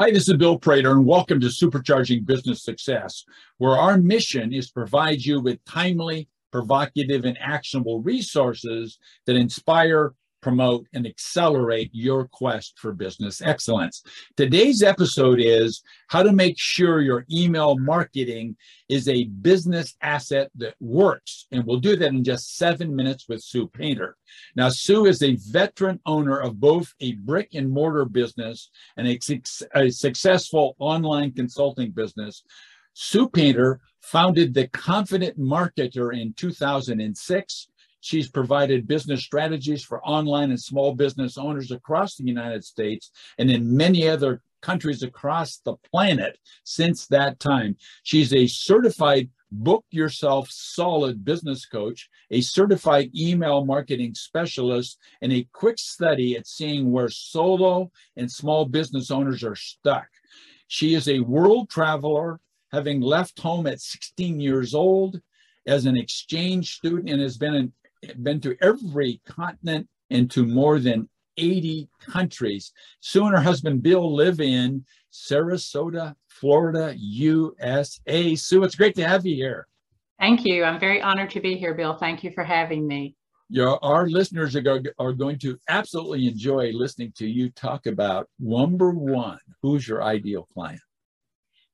Hi, this is Bill Prater, and welcome to Supercharging Business Success, where our mission is to provide you with timely, provocative, and actionable resources that inspire, promote, and accelerate your quest for business excellence. Today's episode is how to make sure your email marketing is a business asset that works. And we'll do that in just seven minutes with Sue Painter. Now, Sue is a veteran owner of both a brick and mortar business and a, a successful online consulting business. Sue Painter founded the Confident Marketer in 2006 She's provided business strategies for online and small business owners across the United States and in many other countries across the planet since that time. She's a certified book yourself solid business coach, a certified email marketing specialist, and a quick study at seeing where solo and small business owners are stuck. She is a world traveler, having left home at 16 years old as an exchange student and has been an been to every continent and to more than 80 countries. Sue and her husband Bill live in Sarasota, Florida, USA. Sue, it's great to have you here. Thank you. I'm very honored to be here, Bill. Thank you for having me. Your, our listeners are, go, are going to absolutely enjoy listening to you talk about number one, who's your ideal client?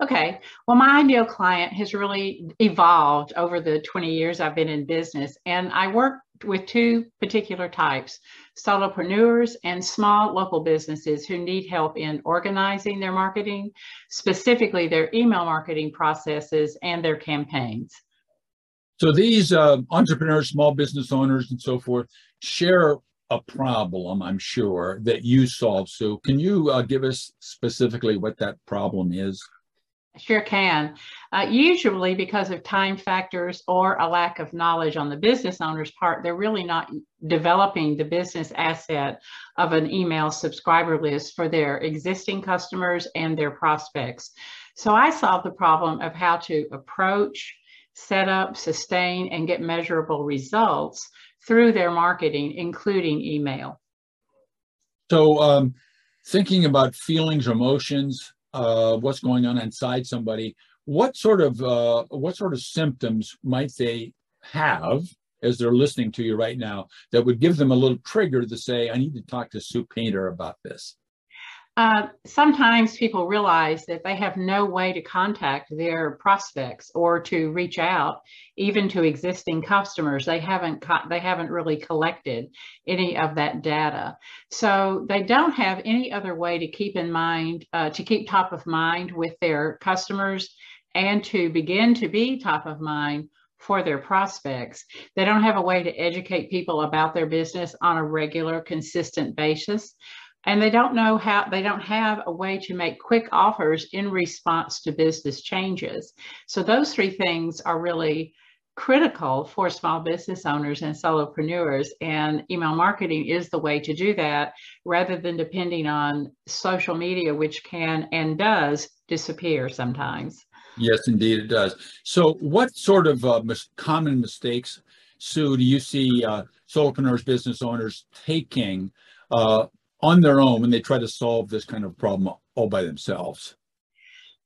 Okay. Well, my ideal client has really evolved over the 20 years I've been in business. And I work with two particular types solopreneurs and small local businesses who need help in organizing their marketing, specifically their email marketing processes and their campaigns. So these uh, entrepreneurs, small business owners, and so forth share a problem, I'm sure, that you solve. So can you uh, give us specifically what that problem is? Sure can. Uh, usually, because of time factors or a lack of knowledge on the business owner's part, they're really not developing the business asset of an email subscriber list for their existing customers and their prospects. So, I solve the problem of how to approach, set up, sustain, and get measurable results through their marketing, including email. So, um, thinking about feelings, emotions, uh, what's going on inside somebody, what sort of uh, what sort of symptoms might they have as they're listening to you right now that would give them a little trigger to say, I need to talk to Sue Painter about this? Uh, sometimes people realize that they have no way to contact their prospects or to reach out even to existing customers. They haven't they haven't really collected any of that data. So they don't have any other way to keep in mind uh, to keep top of mind with their customers and to begin to be top of mind for their prospects. They don't have a way to educate people about their business on a regular, consistent basis and they don't know how they don't have a way to make quick offers in response to business changes. So those three things are really critical for small business owners and solopreneurs. And email marketing is the way to do that rather than depending on social media which can and does disappear sometimes. Yes indeed it does. So what sort of uh, mis- common mistakes sue do you see uh, solopreneurs business owners taking uh, on their own when they try to solve this kind of problem all by themselves?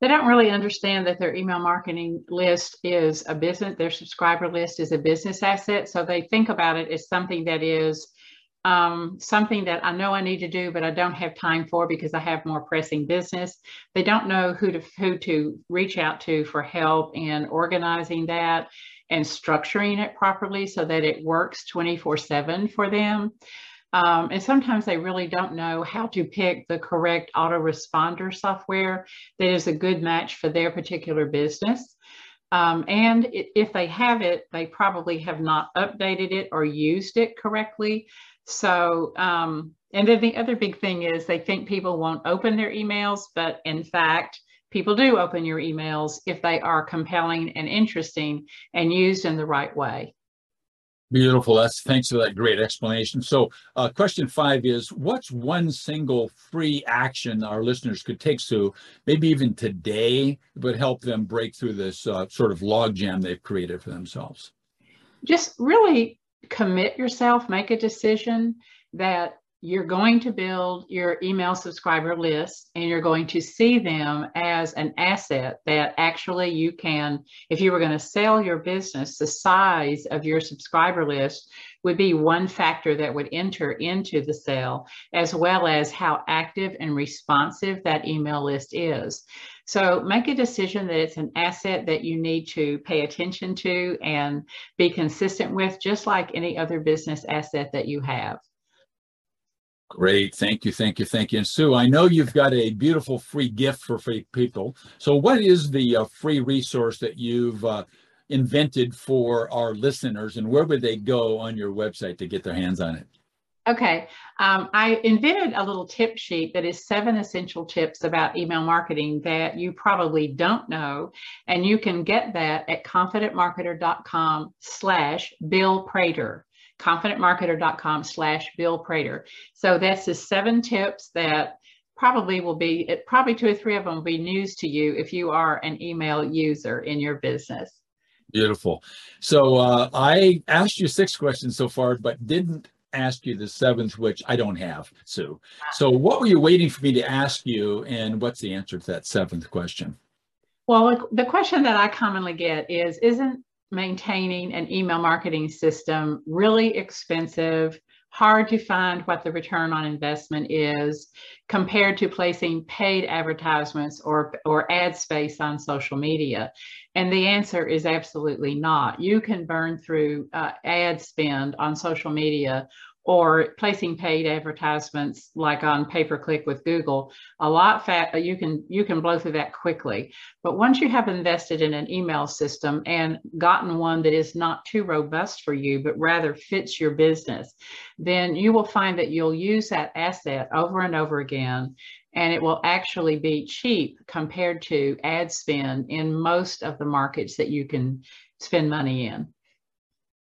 They don't really understand that their email marketing list is a business, their subscriber list is a business asset. So they think about it as something that is um, something that I know I need to do, but I don't have time for because I have more pressing business. They don't know who to who to reach out to for help in organizing that and structuring it properly so that it works 24/7 for them. Um, and sometimes they really don't know how to pick the correct autoresponder software that is a good match for their particular business. Um, and if they have it, they probably have not updated it or used it correctly. So, um, and then the other big thing is they think people won't open their emails, but in fact, people do open your emails if they are compelling and interesting and used in the right way. Beautiful. That's thanks for that great explanation. So, uh, question five is: What's one single free action our listeners could take, Sue, maybe even today, would help them break through this uh, sort of logjam they've created for themselves? Just really commit yourself. Make a decision that you're going to build your email subscriber list and you're going to see them as an asset that actually you can, if you were going to sell your business, the size of your subscriber list would be one factor that would enter into the sale, as well as how active and responsive that email list is. So make a decision that it's an asset that you need to pay attention to and be consistent with, just like any other business asset that you have. Great. Thank you. Thank you. Thank you. And Sue, I know you've got a beautiful free gift for free people. So, what is the uh, free resource that you've uh, invented for our listeners, and where would they go on your website to get their hands on it? Okay. Um, I invented a little tip sheet that is seven essential tips about email marketing that you probably don't know. And you can get that at confidentmarketer.com slash Bill Prater confidentmarketer.com slash Bill Prater. So that's the seven tips that probably will be, it, probably two or three of them will be news to you if you are an email user in your business. Beautiful. So uh, I asked you six questions so far, but didn't ask you the seventh, which I don't have, Sue. So what were you waiting for me to ask you, and what's the answer to that seventh question? Well, the question that I commonly get is, isn't maintaining an email marketing system really expensive, hard to find what the return on investment is compared to placing paid advertisements or, or ad space on social media? And the answer is absolutely not. You can burn through uh, ad spend on social media or placing paid advertisements like on pay per click with Google, a lot fat you can you can blow through that quickly. But once you have invested in an email system and gotten one that is not too robust for you, but rather fits your business, then you will find that you'll use that asset over and over again and it will actually be cheap compared to ad spend in most of the markets that you can spend money in.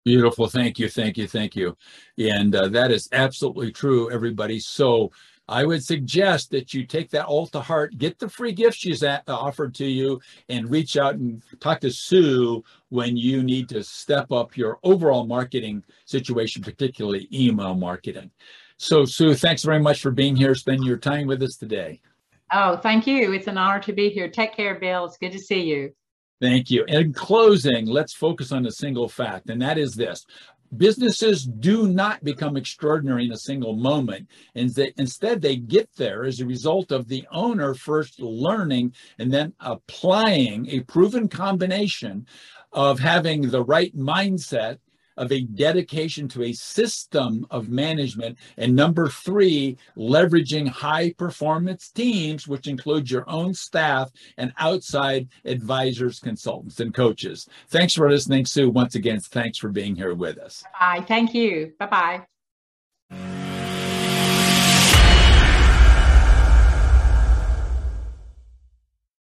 Beautiful. Thank you. Thank you. Thank you. And uh, that is absolutely true, everybody. So I would suggest that you take that all to heart, get the free gift she's at, uh, offered to you, and reach out and talk to Sue when you need to step up your overall marketing situation, particularly email marketing. So, Sue, thanks very much for being here, spending your time with us today. Oh, thank you. It's an honor to be here. Take care, Bill. It's good to see you. Thank you. In closing, let's focus on a single fact, and that is this. Businesses do not become extraordinary in a single moment. Instead, they get there as a result of the owner first learning and then applying a proven combination of having the right mindset of a dedication to a system of management. And number three, leveraging high performance teams, which includes your own staff and outside advisors, consultants, and coaches. Thanks for listening, Sue. Once again, thanks for being here with us. Bye. Thank you. Bye bye.